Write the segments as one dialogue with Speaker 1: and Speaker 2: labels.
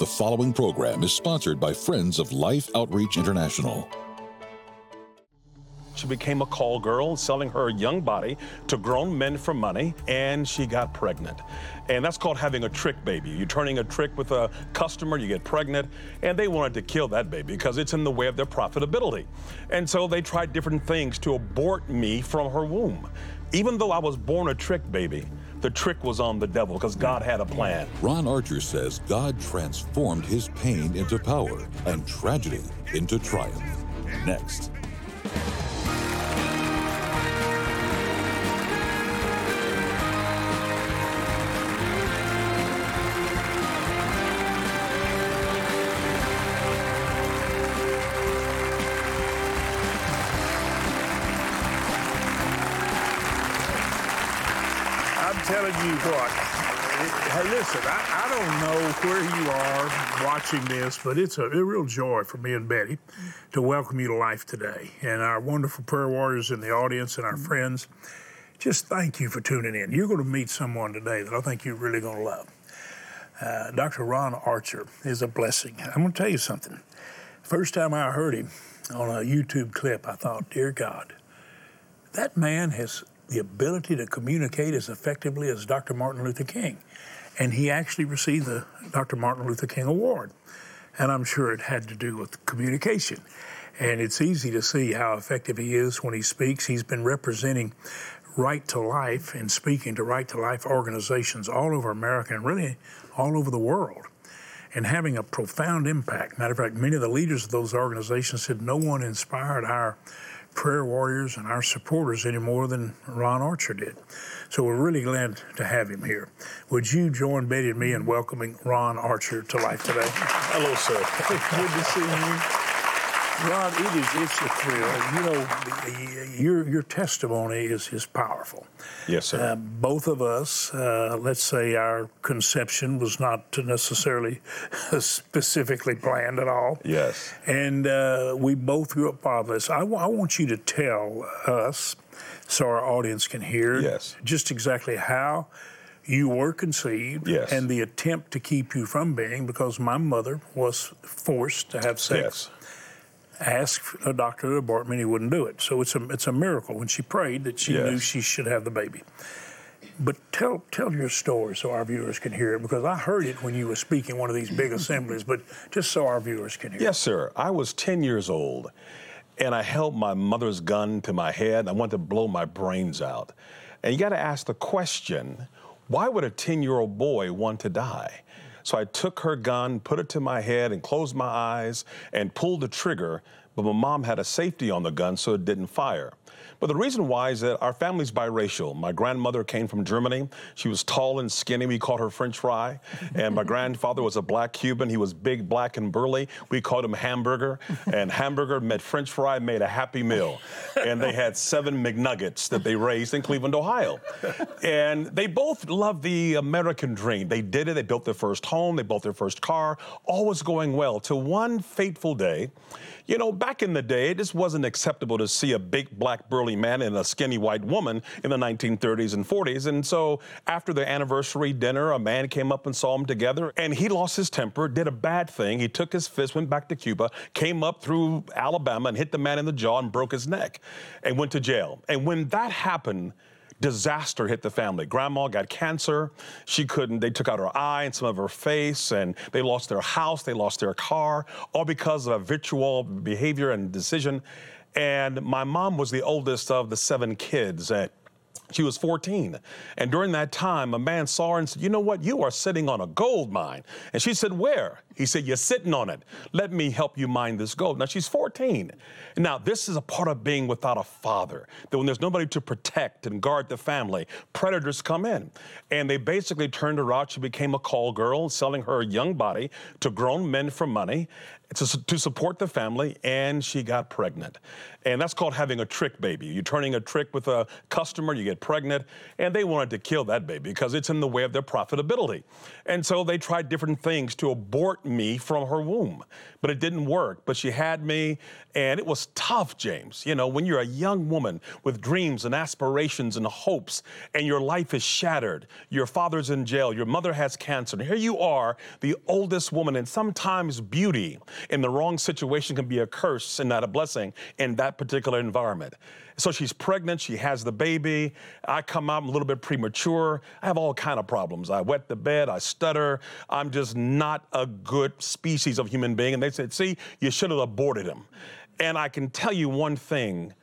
Speaker 1: The following program is sponsored by Friends of Life Outreach International.
Speaker 2: She became a call girl, selling her young body to grown men for money, and she got pregnant. And that's called having a trick baby. You're turning a trick with a customer, you get pregnant, and they wanted to kill that baby because it's in the way of their profitability. And so they tried different things to abort me from her womb. Even though I was born a trick baby, the trick was on the devil because God had a plan.
Speaker 1: Ron Archer says God transformed his pain into power and tragedy into triumph. Next.
Speaker 3: Telling you what. Hey, listen, I, I don't know where you are watching this, but it's a, a real joy for me and Betty to welcome you to life today. And our wonderful prayer warriors in the audience and our friends, just thank you for tuning in. You're going to meet someone today that I think you're really going to love. Uh, Dr. Ron Archer is a blessing. I'm going to tell you something. First time I heard him on a YouTube clip, I thought, dear God, that man has the ability to communicate as effectively as Dr. Martin Luther King. And he actually received the Dr. Martin Luther King Award. And I'm sure it had to do with communication. And it's easy to see how effective he is when he speaks. He's been representing Right to Life and speaking to Right to Life organizations all over America and really all over the world and having a profound impact. Matter of fact, many of the leaders of those organizations said no one inspired our prayer warriors and our supporters any more than Ron Archer did. So we're really glad to have him here. Would you join Betty and me in welcoming Ron Archer to life today?
Speaker 2: Hello, sir.
Speaker 3: Good to see you. Ron, it is it's a thrill. You know, your your testimony is is powerful.
Speaker 2: Yes, sir.
Speaker 3: Uh, both of us, uh, let's say our conception was not necessarily specifically planned at all.
Speaker 2: yes.
Speaker 3: And uh, we both grew up fatherless. I, w- I want you to tell us, so our audience can hear,
Speaker 2: Yes.
Speaker 3: just exactly how you were conceived
Speaker 2: Yes.
Speaker 3: and the attempt to keep you from being, because my mother was forced to have sex.
Speaker 2: Yes.
Speaker 3: Asked a doctor to abort me, and he wouldn't do it. So it's a it's a miracle when she prayed that she
Speaker 2: Yes.
Speaker 3: knew she should have the baby. But tell tell your story so our viewers can hear it because I heard it when you were speaking one of these big assemblies. But just so our viewers can hear.
Speaker 2: Yes, sir. I was 10 years old and I held my mother's gun to my head. I wanted to blow my brains out. And you got to ask the question why would a 10 year old boy want to die? So I took her gun, put it to my head, and closed my eyes and pulled the trigger. But my mom had a safety on the gun, so it didn't fire. But the reason why is that our family's biracial. My grandmother came from Germany. She was tall and skinny. We called her French fry. And my grandfather was a black Cuban. He was big, black, and burly. We called him hamburger. And hamburger met French fry, made a happy meal. And they had seven McNuggets that they raised in Cleveland, Ohio. And they both loved the American dream. They did it. They built their first home. They built their first car. All was going well. Till one fateful day, you know, back in the day, it just wasn't acceptable to see a big black burly man and a skinny white woman in the 1930s and 40s. And so after the anniversary dinner, a man came up and saw them together and he lost his temper, did a bad thing. He took his fist, went back to Cuba, came up through Alabama and hit the man in the jaw and broke his neck and went to jail. And when that happened, disaster hit the family. Grandma got cancer. She couldn't, they took out her eye and some of her face, and they lost their house, they lost their car, all because of habitual behavior and decision. And my mom was the oldest of the seven kids. And she was 14. And during that time, a man saw her and said, You know what? You are sitting on a gold mine. And she said, Where? He said, You're sitting on it. Let me help you mine this gold. Now, she's 14. Now, this is a part of being without a father, that when there's nobody to protect and guard the family, predators come in. And they basically turned her out. She became a call girl, selling her young body to grown men for money to, to support the family, and she got pregnant. And that's called having a trick baby. You're turning a trick with a customer, you get get pregnant, and they wanted to kill that baby because it's in the way of their profitability. And so they tried different things to abort me from her womb, but it didn't work. But she had me, and it was tough, James. You know, when you're a young woman with dreams and aspirations and hopes, and your life is shattered, your father's in jail, your mother has cancer, and here you are, the oldest woman, and sometimes beauty in the wrong situation can be a curse and not a blessing in that particular environment. So she's pregnant, she has the baby. I come out I'm a little bit premature. I have all kind of problems. I wet the bed, I stutter. I'm just not a good species of human being. And they said, see, you should have aborted him. And I can tell you one thing,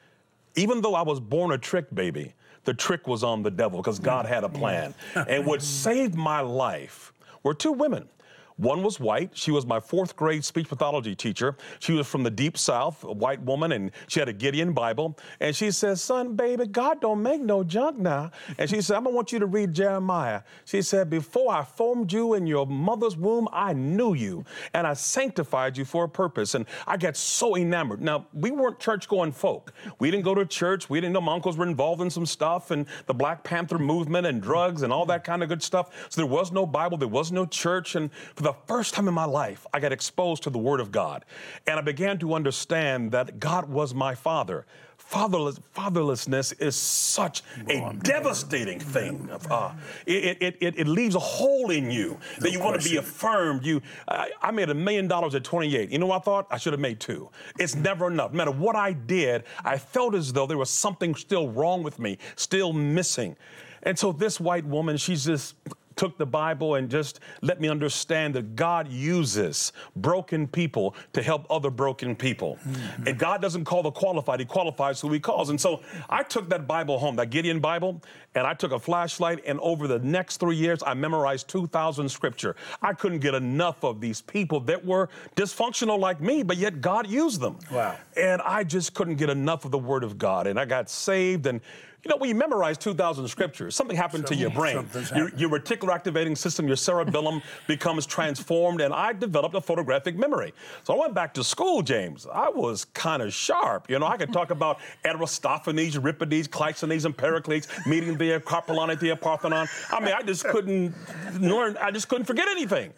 Speaker 2: even though I was born a trick baby, the trick was on the devil because God had a plan. and what saved my life were two women. One was white. She was my fourth grade speech pathology teacher. She was from the deep south, a white woman, and she had a Gideon Bible. And she says, Son, baby, God don't make no junk now. And she said, I'm gonna want you to read Jeremiah. She said, Before I formed you in your mother's womb, I knew you, and I sanctified you for a purpose. And I got so enamored. Now, we weren't church going folk. We didn't go to church. We didn't know my uncles were involved in some stuff and the Black Panther movement and drugs and all that kind of good stuff. So there was no Bible, there was no church. And for first time in my life, I got exposed to the Word of God. And I began to understand that God was my Father. Fatherless, fatherlessness is such a devastating thing. Uh, it, it, it, it, leaves a hole in you that you want to be affirmed. You, I, I made a million dollars at 28. You know what I thought? I should have made two. It's never enough. No matter what I did, I felt as though there was something still wrong with me, still missing. And so this white woman, she's just took the Bible and just let me understand that God uses broken people to help other broken people. Mm-hmm. And God doesn't call the qualified, He qualifies who He calls. And so I took that Bible home, that Gideon Bible, and I took a flashlight, and over the next three years, I memorized 2,000 scripture. I couldn't get enough of these people that were dysfunctional like me, but yet God used them.
Speaker 3: Wow.
Speaker 2: And I just couldn't get enough of the Word of God. And I got saved and you know, when you memorize 2,000 scriptures, something happened something, to your brain. Your, your, reticular activating system, your cerebellum becomes transformed, and I developed a photographic memory. So I went back to school, James. I was kind of sharp. You know, I could talk about Aristophanes, Euripides, Cleisthenes, and Pericles, meeting the Carpellone, the Parthenon. I mean, I just couldn't learn, I just couldn't forget anything.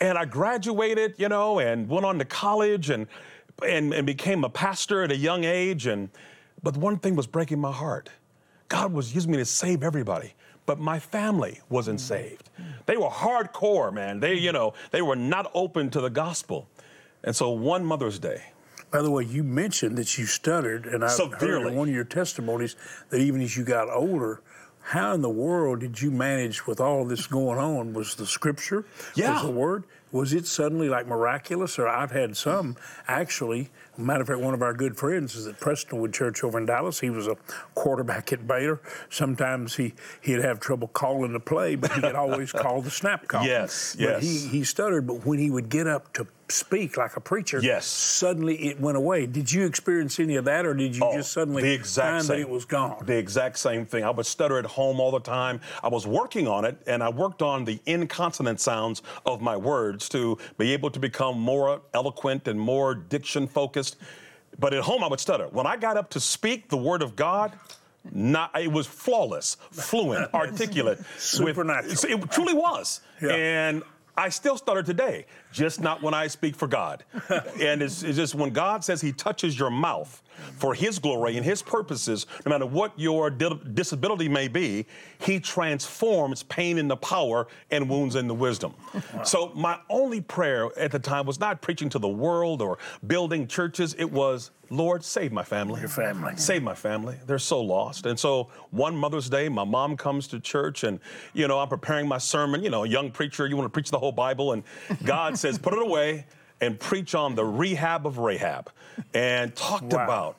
Speaker 2: And I graduated, you know, and went on to college and, and, and became a pastor at a young age. And, but one thing was breaking my heart God was using me to save everybody, but my family wasn't mm. saved. They were hardcore, man. They, you know, they were not open to the gospel. And so one Mother's Day,
Speaker 3: by the way, you mentioned that you stuttered, and I heard in one of your testimonies that even as you got older, how in the world did you manage with all this going on? Was the scripture?
Speaker 2: Yeah.
Speaker 3: Was the word? Was it suddenly like miraculous? Or I've had some actually Matter of fact, one of our good friends is at Prestonwood Church over in Dallas. He was a quarterback at Baylor. Sometimes he, he'd have trouble calling the play, but he could always call the snap call.
Speaker 2: Yes,
Speaker 3: yes. He, he stuttered, but when he would get up to speak like a preacher,
Speaker 2: yes.
Speaker 3: suddenly it went away. Did you experience any of that, or did you oh, just suddenly
Speaker 2: the exact
Speaker 3: find
Speaker 2: same,
Speaker 3: that it was gone?
Speaker 2: The exact same thing. I would stutter at home all the time. I was working on it, and I worked on the inconsonant sounds of my words to be able to become more eloquent and more diction focused. But at home, I would stutter. When I got up to speak the word of God, not, it was flawless, fluent, articulate.
Speaker 3: Supernatural.
Speaker 2: With, it truly was. Yeah. And I still stutter today, just not when I speak for God. and it's, it's, just when God says He touches your mouth for His glory and His purposes, no matter what your di- disability may be, He transforms pain into power and wounds into wisdom. Wow. So, my only prayer at the time was not preaching to the world or building churches, it was Lord, save my family.
Speaker 3: Your family.
Speaker 2: Save my family. They're so lost. And so one Mother's Day, my mom comes to church and, you know, I'm preparing my sermon. You know, a young preacher, you want to preach the whole Bible. And God says, put it away and preach on the rehab of Rahab and talked wow. about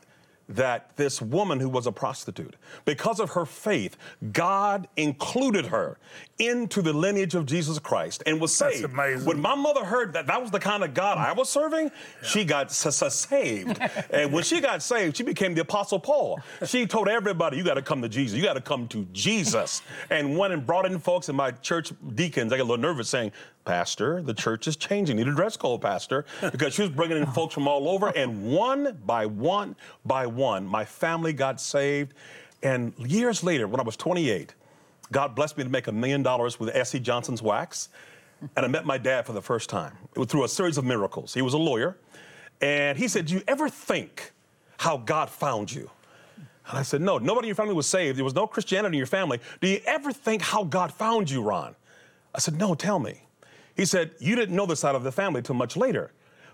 Speaker 2: that this woman who was a prostitute, because of her faith, God included her into the lineage of Jesus Christ and was saved.
Speaker 3: That's amazing.
Speaker 2: When my mother heard that that was the kind of God I was serving, yeah. she got saved. and when she got saved, she became the Apostle Paul. She told everybody, You got to come to Jesus. You got to come to Jesus. and went and brought in folks, and my church deacons, I got a little nervous saying, Pastor, the church is changing. Need a dress code, Pastor, because she was bringing in folks from all over, and one by one by one, my family got saved. And years later, when I was 28, God blessed me to make a million dollars with S.C. Johnson's wax. And I met my dad for the first time. It was through a series of miracles. He was a lawyer. And he said, Do you ever think how God found you? And I said, No, nobody in your family was saved. There was no Christianity in your family. Do you ever think how God found you, Ron? I said, No, tell me. He said, You didn't know this side of the family till much later.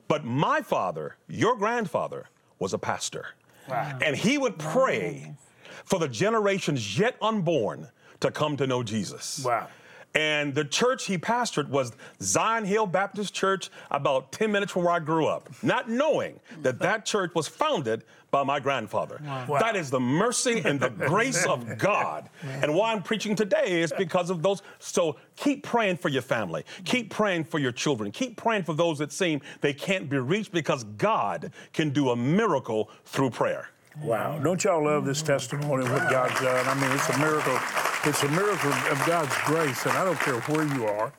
Speaker 2: But my father, your grandfather, was a pastor. Wow. And he would pray for the generations yet unborn to come to know Jesus.
Speaker 3: Wow.
Speaker 2: And the church he pastored was Zion Hill Baptist Church, about 10 minutes from where I grew up, not knowing that that church was founded by my grandfather. Wow. That is the mercy and the grace of God. And why I'm preaching today is because of those. So keep praying for your family. Keep praying for your children. Keep praying for those that seem they can't be reached because God can do a miracle through prayer.
Speaker 3: Wow. Don't y'all love this testimony of what God's done? I mean, it's a miracle. It's a miracle of God's grace, and I don't care where you are.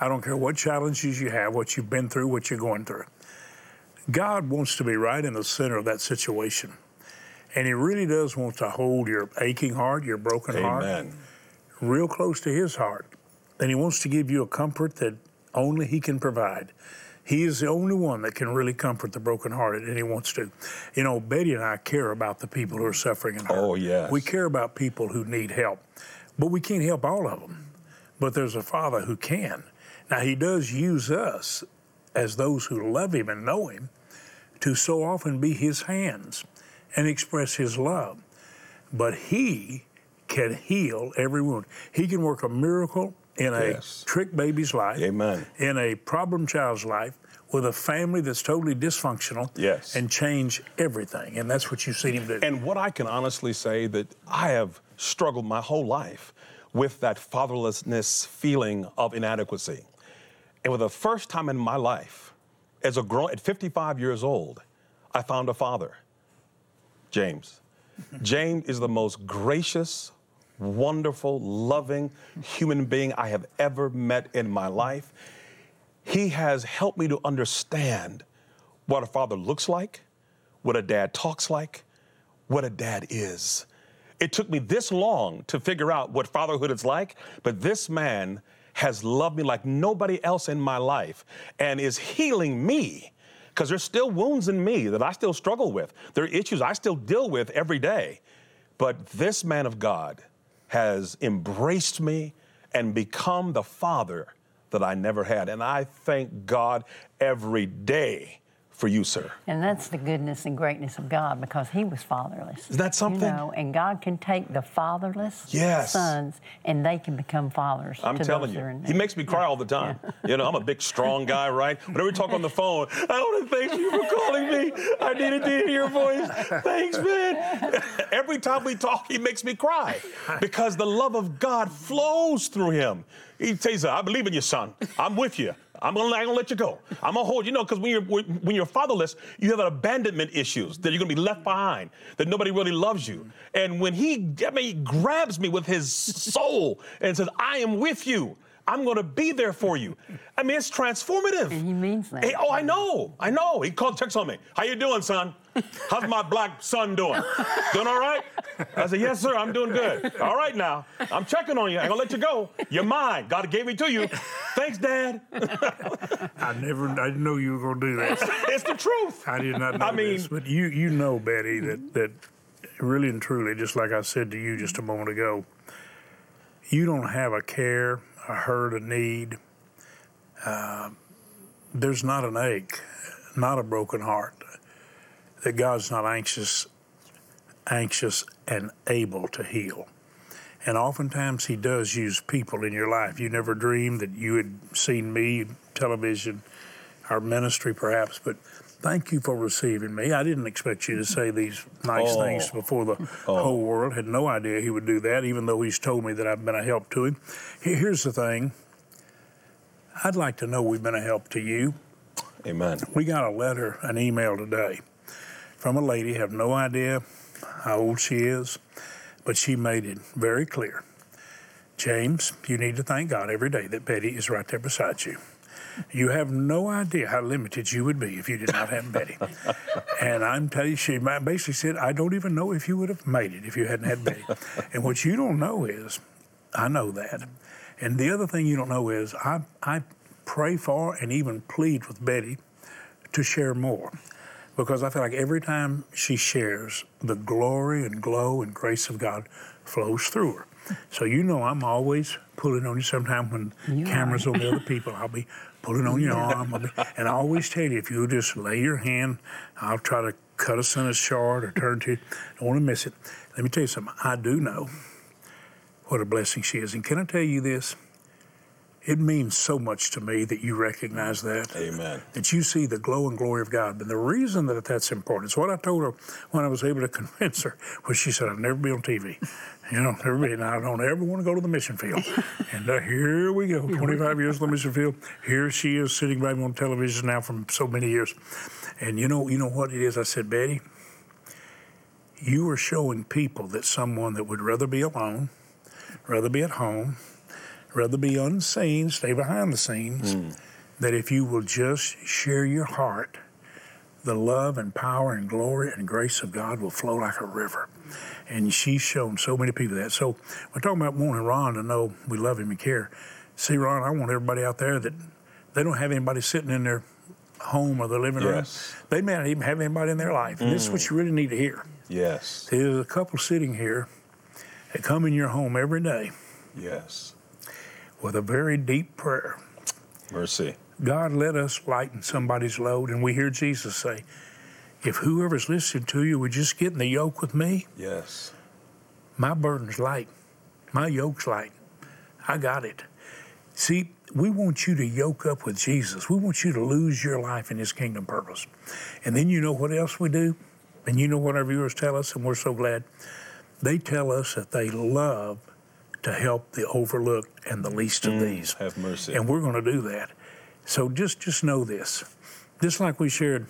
Speaker 3: I don't care what challenges you have, what you've been through, what you're going through. God wants to be right in the center of that situation. And He really does want to hold your aching heart, your broken Amen. heart, real close to His heart. And He wants to give you a comfort that only He can provide. He is the only one that can really comfort the brokenhearted, and He wants to. You know, Betty and I care about the people who are suffering and hurt.
Speaker 2: Oh, yes.
Speaker 3: We care about people who need help, but we can't help all of them. But there's a Father who can. Now, He does use us as those who love Him and know Him to so often be His hands and express His love. But He can heal every wound. He can work a miracle in a yes. trick baby's life,
Speaker 2: Amen.
Speaker 3: in a problem child's life, with a family that's totally dysfunctional,
Speaker 2: yes.
Speaker 3: and change everything. And that's what you've seen him do.
Speaker 2: And what I can honestly say that I have struggled my whole life with that fatherlessness feeling of inadequacy. And for the first time in my life, as a grown at 55 years old, I found a father, James. James is the most gracious, wonderful, loving human being I have ever met in my life. He has helped me to understand what a father looks like, what a dad talks like, what a dad is. It took me this long to figure out what fatherhood is like, but this man has loved me like nobody else in my life and is healing me because there's still wounds in me that I still struggle with. There are issues I still deal with every day. But this man of God has embraced me and become the father that I never had. And I thank God every day for you, sir.
Speaker 4: And that's the goodness and greatness of God because He was fatherless.
Speaker 2: Is that something?
Speaker 4: You know, and God can take the fatherless
Speaker 2: yes.
Speaker 4: sons and they can become fathers.
Speaker 2: I'm telling you, He makes me cry all the time. Yeah. You know, I'm a big, strong guy, right? Whenever we talk on the phone, I want to thank you for calling me. I needed to hear your voice. Thanks, man. Every time we talk, He makes me cry because the love of God flows through Him. He says, I believe in you, son. I'm with you. I'm gonna, I'm gonna let you go. I'm gonna hold you. know, because when you're when you're fatherless, you have abandonment issues that you're gonna be left behind, that nobody really loves you. And when he, I mean, he grabs me with his soul and says, "I am with you." I'm to be there for you. I mean, it's transformative.
Speaker 4: And he means that.
Speaker 2: Hey, oh, I know. I know. He called, text on me. How you doing, son? How's my black son doing? doing all right? I said, yes, sir. I'm doing good. All right now. I'm checking on you. I'm going to let you go. You're mine. God gave me to you. Thanks, Dad.
Speaker 3: I never, I didn't know you were going to do that.
Speaker 2: it's the truth.
Speaker 3: I did not know I mean, this. But you, you know, Betty, that, that really and truly, just like I said to you just a moment ago, you don't have a care a hurt, a need, uh, there's not an ache, not a broken heart, that God's not anxious, anxious and able to heal. And oftentimes He does use people in your life. You never dreamed that you had seen me, television, our ministry perhaps, but thank you for receiving me. I didn't expect you to say these nice oh. things before the oh. whole world. Had no idea he would do that, even though he's told me that I've been a help to him. Here's the thing I'd like to know we've been a help to you.
Speaker 2: Amen.
Speaker 3: We got a letter, an email today from a lady, have no idea how old she is, but she made it very clear. James, you need to thank God every day that Betty is right there beside you. You have no idea how limited you would be if you did not have Betty. and I'm telling you, she basically said, I don't even know if you would have made it if you hadn't had Betty. and what you don't know is, I know that. And the other thing you don't know is, I, I pray for and even plead with Betty to share more. Because I feel like every time she shares, the glory and glow and grace of God flows through her. So you know I'm always pulling on you. Sometimes when you cameras are. on the other people, I'll be pulling on your arm. Be, and I always tell you, if you just lay your hand, I'll try to cut a sentence short or turn to you. Don't want to miss it. Let me tell you something. I do know what a blessing she is. And can I tell you this? It means so much to me that you recognize that.
Speaker 2: Amen.
Speaker 3: That you see the glow and glory of God. But the reason that that's important is what I told her when I was able to convince her was she said, I'll never be on TV. You know, everybody, and I don't ever want to go to the mission field. and uh, here we go, 25 years on the mission field. Here she is sitting right on television now for so many years. And you know, you know what it is? I said, Betty, you are showing people that someone that would rather be alone, rather be at home, rather be unseen, stay behind the scenes, mm. that if you will just share your heart, the love and power and glory and grace of God will flow like a river. And she's shown so many people that. So we're talking about wanting Ron to know we love him and care. See, Ron, I want everybody out there that they don't have anybody sitting in their home or their living
Speaker 2: yes.
Speaker 3: room. They may not even have anybody in their life. And mm. this is what mm. you really need to hear.
Speaker 2: Yes.
Speaker 3: There's a couple sitting here that come in your home every day.
Speaker 2: Yes
Speaker 3: with a very deep prayer.
Speaker 2: Mercy.
Speaker 3: God, let us lighten somebody's load. And we hear Jesus say, if whoever's listening to you would just get in the yoke with me,
Speaker 2: yes,
Speaker 3: my burden's light, my yoke's light. I got it. See, we want you to yoke up with Jesus. We want you to lose your life in His kingdom purpose. And then you know what else we do? And you know what our viewers tell us, and we're so glad. They tell us that they love to help the overlooked and the least of mm, these.
Speaker 2: Have mercy.
Speaker 3: And we're going to do that. So just just know this. Just like we shared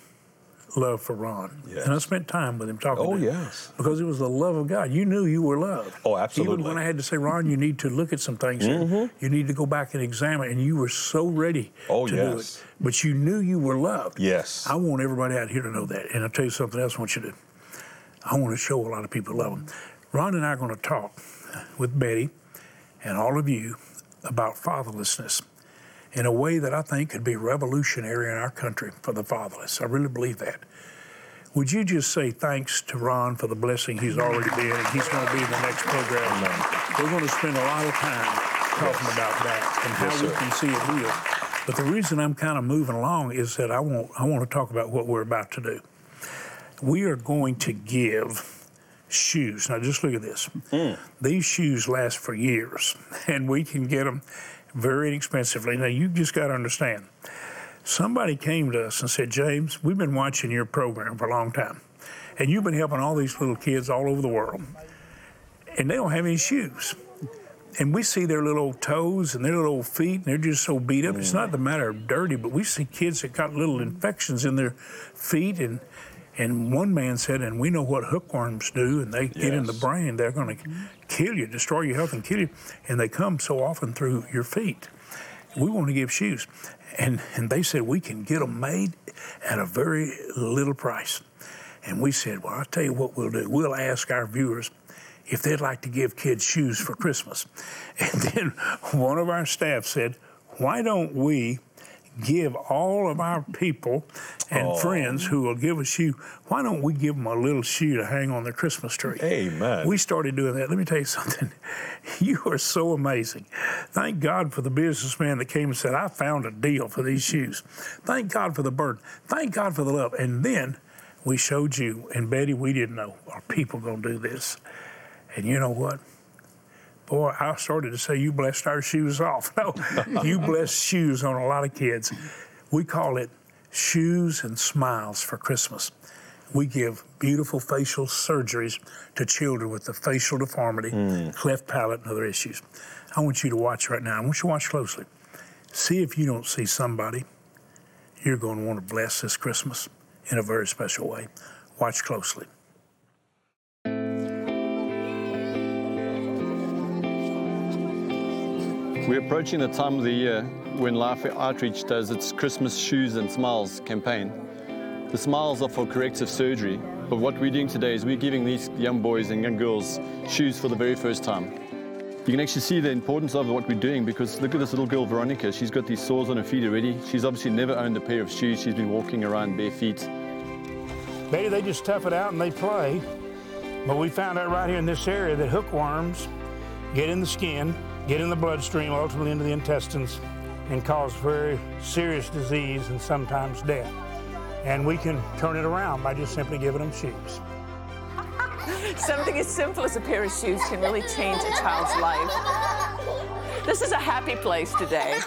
Speaker 3: love for Ron. Yes. And I spent time with him talking
Speaker 2: oh,
Speaker 3: to him.
Speaker 2: yes.
Speaker 3: Because it was the love of God. You knew you were loved.
Speaker 2: Oh, absolutely.
Speaker 3: Even when I had to say, Ron, you need to look at some things mm-hmm. here. You need to go back and examine. And you were so ready
Speaker 2: oh,
Speaker 3: to
Speaker 2: yes.
Speaker 3: do it. But you knew you were loved.
Speaker 2: Yes.
Speaker 3: I want everybody out here to know that. And I'll tell you something else I want you to. I want to show a lot of people love him. Ron and I are going to talk with Betty and all of you about fatherlessness in a way that I think could be revolutionary in our country for the fatherless. I really believe that. Would you just say thanks to Ron for the blessing he's already been and he's going to be in the next program? We're going to spend a lot of time talking yes. about that and how yes, we can see it real. But the reason I'm kind of moving along is that I want I want to talk about what we're about to do. We are going to give shoes. Now, just look at this. Mm. These shoes last for years, and we can get them very inexpensively. Now, you just got to understand. Somebody came to us and said, James, we've been watching your program for a long time, and you've been helping all these little kids all over the world, and they don't have any shoes. And we see their little toes and their little feet, and they're just so beat up. Mm. It's not the matter of dirty, but we see kids that got little infections in their feet and and one man said, and we know what hookworms do, and they yes. get in the brain, they're going to mm-hmm. kill you, destroy your health, and kill you. And they come so often through your feet. We want to give shoes. And, and they said, we can get them made at a very little price. And we said, well, I'll tell you what we'll do. We'll ask our viewers if they'd like to give kids shoes for Christmas. And then one of our staff said, why don't we give all of our people and oh. friends who will give a shoe, why don't we give them a little shoe to hang on their Christmas tree?
Speaker 2: Amen.
Speaker 3: We started doing that. Let me tell you something. You are so amazing. Thank God for the businessman that came and said, I found a deal for these shoes. Thank God for the burden. Thank God for the love. And then we showed you, and Betty, we didn't know, are people going to do this? And you know what? Boy, I started to say you blessed our shoes off. No, you blessed shoes on a lot of kids. We call it shoes and smiles for Christmas. We give beautiful facial surgeries to children with the facial deformity, mm. cleft palate, and other issues. I want you to watch right now. I want you to watch closely. See if you don't see somebody you're going to want to bless this Christmas in a very special way. Watch closely.
Speaker 5: We're approaching the time of the year when Life Outreach does its Christmas Shoes and Smiles campaign. The smiles are for corrective surgery, but what we're doing today is we're giving these young boys and young girls shoes for the very first time. You can actually see the importance of what we're doing because look at this little girl, Veronica. She's got these sores on her feet already. She's obviously never owned a pair of shoes. She's been walking around bare feet.
Speaker 3: Maybe they just tough it out and they play. But we found out right here in this area that hookworms get in the skin, get in the bloodstream, ultimately into the intestines, and cause very serious disease and sometimes death. And we can turn it around by just simply giving them shoes.
Speaker 6: Something as simple as a pair of shoes can really change a child's life. This is a happy place today.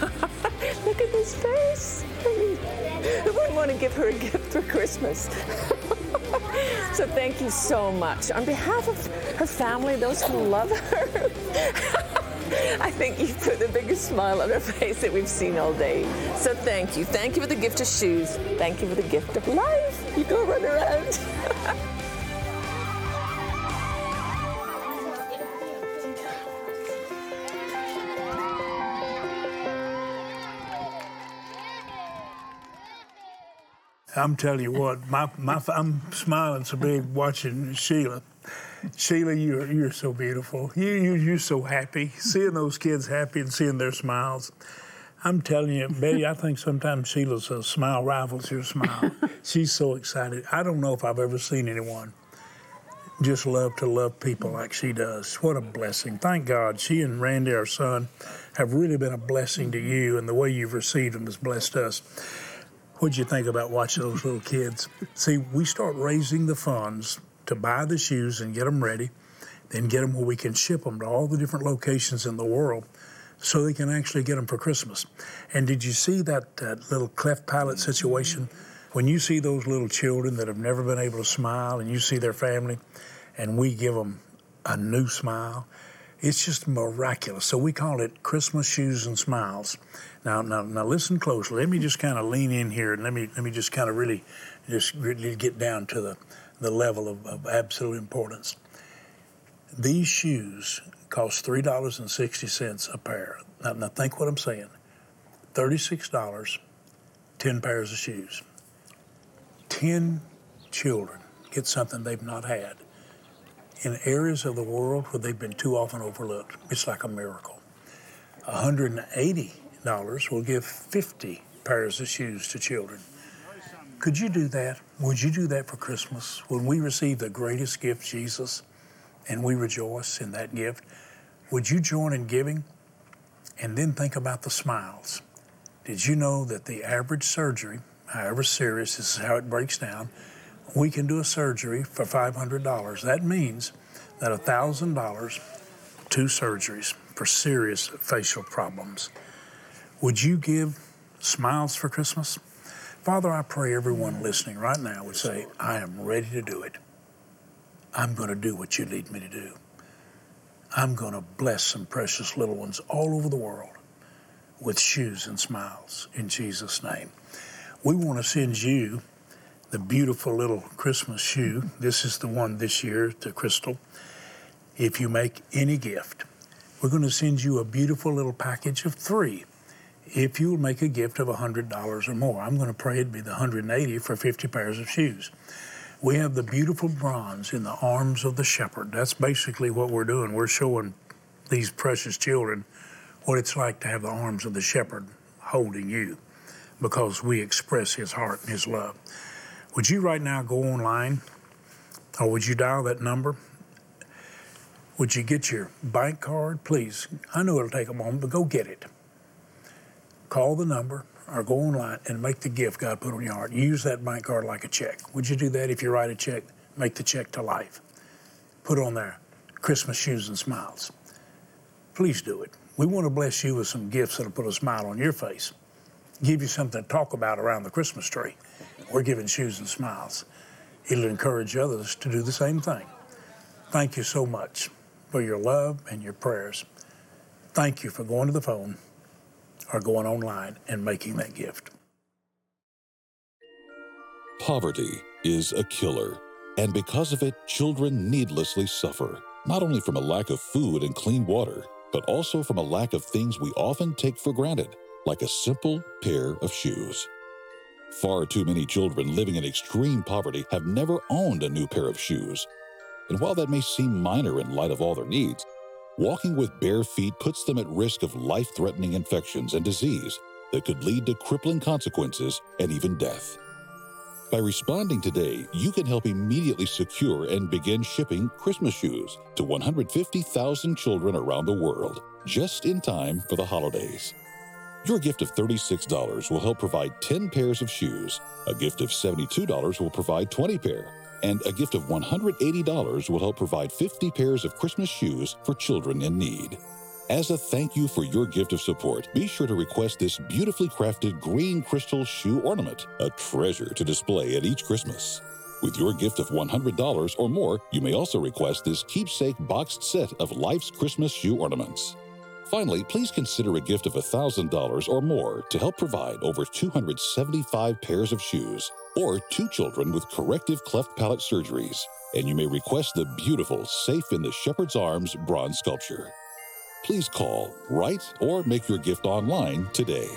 Speaker 6: Look at this face. Who wouldn't want to give her a gift for Christmas? so thank you so much. On behalf of her family, those who love her, I think you put the biggest smile on her face that we've seen all day. So thank you. Thank you for the gift of shoes. Thank you for the gift of life. You go run around.
Speaker 3: I'm telling you what, my, my, I'm smiling so big watching Sheila. Sheila, you're, you're so beautiful. You, you, you're so happy. Seeing those kids happy and seeing their smiles. I'm telling you, Betty, I think sometimes Sheila's a smile rivals your smile. She's so excited. I don't know if I've ever seen anyone just love to love people like she does. What a blessing. Thank God she and Randy, our son, have really been a blessing to you, and the way you've received them has blessed us. What'd you think about watching those little kids? See, we start raising the funds to buy the shoes and get them ready, then get them where we can ship them to all the different locations in the world so they can actually get them for Christmas. And did you see that, that little cleft palate situation? When you see those little children that have never been able to smile and you see their family and we give them a new smile, it's just miraculous. So we call it Christmas Shoes and Smiles. Now, now, now listen closely. Let me just kind of lean in here and let me let me just kind of really just really get down to the, the level of, of absolute importance. These shoes cost three dollars and sixty cents a pair. Now, now think what I'm saying. Thirty-six dollars, ten pairs of shoes. Ten children get something they've not had in areas of the world where they've been too often overlooked. It's like a miracle. $180 will give 50 pairs of shoes to children. Could you do that? Would you do that for Christmas when we receive the greatest gift, Jesus, and we rejoice in that gift? Would you join in giving? And then think about the smiles. Did you know that the average surgery, however serious, this is how it breaks down, we can do a surgery for $500. That means that $1,000, two surgeries for serious facial problems. Would you give smiles for Christmas? Father, I pray everyone listening right now would say, I am ready to do it. I'm going to do what you lead me to do. I'm going to bless some precious little ones all over the world with shoes and smiles in Jesus' name. We want to send you the beautiful little Christmas shoe. This is the one this year, the crystal. If you make any gift, we're going to send you a beautiful little package of three. If you'll make a gift of $100 or more, I'm going to pray it'd be the 180 for 50 pairs of shoes. We have the beautiful bronze in the arms of the shepherd. That's basically what we're doing. We're showing these precious children what it's like to have the arms of the shepherd holding you because we express his heart and his love. Would you right now go online or would you dial that number? Would you get your bank card? Please, I know it'll take a moment, but go get it. Call the number or go online and make the gift God put on your heart. Use that bank card like a check. Would you do that if you write a check? Make the check to life. Put on there Christmas shoes and smiles. Please do it. We want to bless you with some gifts that'll put a smile on your face, give you something to talk about around the Christmas tree. We're giving shoes and smiles. It'll encourage others to do the same thing. Thank you so much for your love and your prayers. Thank you for going to the phone or going online and making that gift.
Speaker 1: Poverty is a killer, and because of it, children needlessly suffer, not only from a lack of food and clean water, but also from a lack of things we often take for granted, like a simple pair of shoes. Far too many children living in extreme poverty have never owned a new pair of shoes. And while that may seem minor in light of all their needs, walking with bare feet puts them at risk of life threatening infections and disease that could lead to crippling consequences and even death. By responding today, you can help immediately secure and begin shipping Christmas shoes to 150,000 children around the world, just in time for the holidays. Your gift of $36 will help provide 10 pairs of shoes, a gift of $72 will provide 20 pair, and a gift of $180 will help provide 50 pairs of Christmas shoes for children in need. As a thank you for your gift of support, be sure to request this beautifully crafted green crystal shoe ornament, a treasure to display at each Christmas. With your gift of $100 or more, you may also request this keepsake boxed set of Life's Christmas shoe ornaments. Finally, please consider a gift of $1,000 or more to help provide over 275 pairs of shoes or two children with corrective cleft palate surgeries. And you may request the beautiful Safe in the Shepherd's Arms bronze sculpture please call, write, or make your gift online today.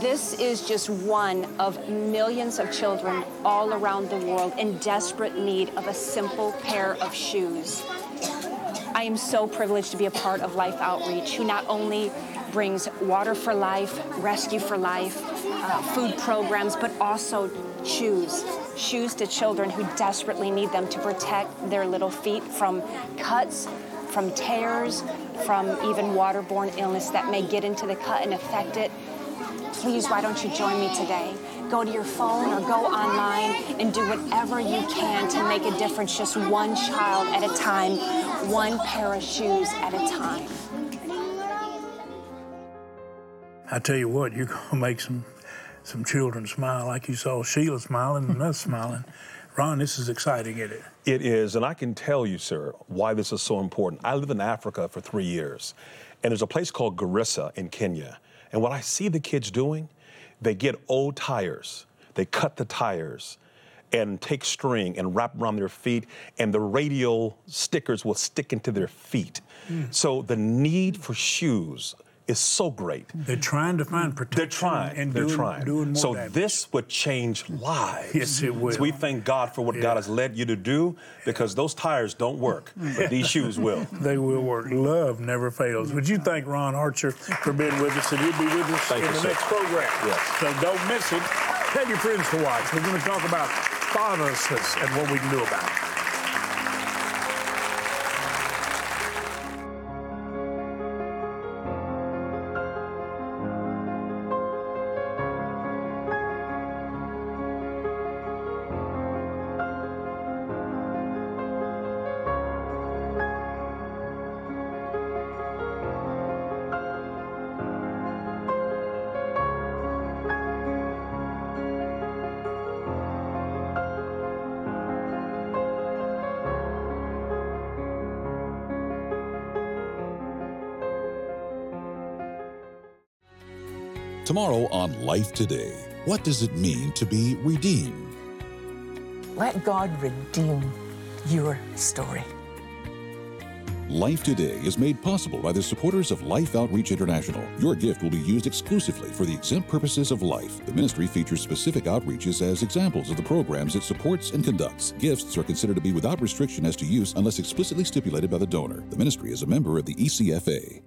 Speaker 7: This is just one of millions of children all around the world in desperate need of a simple pair of shoes. I am so privileged to be a part of Life Outreach, who not only brings water for life, rescue for life, uh, food programs, but also shoes. Shoes to children who desperately need them to protect their little feet from cuts, from tears, from even waterborne illness that may get into the cut and affect it. Please, why don't you join me today? Go to your phone or go online and do whatever you can to make a difference, just one child at a time, one pair of shoes at a time.
Speaker 3: I tell you what, you're going to make some some children smile like you saw Sheila smiling and us smiling. Ron, this is exciting, isn't it?
Speaker 2: It is, and I can tell you, sir, why this is so important. I lived in Africa for three years, and there's a place called Garissa in Kenya. And what I see the kids doing, they get old tires, they cut the tires, and take string and wrap around their feet, and the radial stickers will stick into their feet. Mm. So the need for shoes is so great.
Speaker 3: They're trying to find protection.
Speaker 2: They're trying. And They're doing, trying.
Speaker 3: Doing
Speaker 2: so
Speaker 3: damage.
Speaker 2: this would change lives.
Speaker 3: Yes, it will.
Speaker 2: So we thank God for what yeah. God has led you to do because those tires don't work, but these shoes will.
Speaker 3: They will work. Love never fails. Would you thank Ron Archer for being with us, and he'll be with us
Speaker 2: thank
Speaker 3: in the next program.
Speaker 2: Yes.
Speaker 3: So don't miss it. Tell your friends to watch. We're going to talk about fatherlessness and what we can do about it.
Speaker 1: Tomorrow on Life Today, what does it mean to be redeemed?
Speaker 6: Let God redeem your story.
Speaker 1: Life Today is made possible by the supporters of Life Outreach International. Your gift will be used exclusively for the exempt purposes of life. The ministry features specific outreaches as examples of the programs it supports and conducts. Gifts are considered to be without restriction as to use unless explicitly stipulated by the donor. The ministry is a member of the ECFA.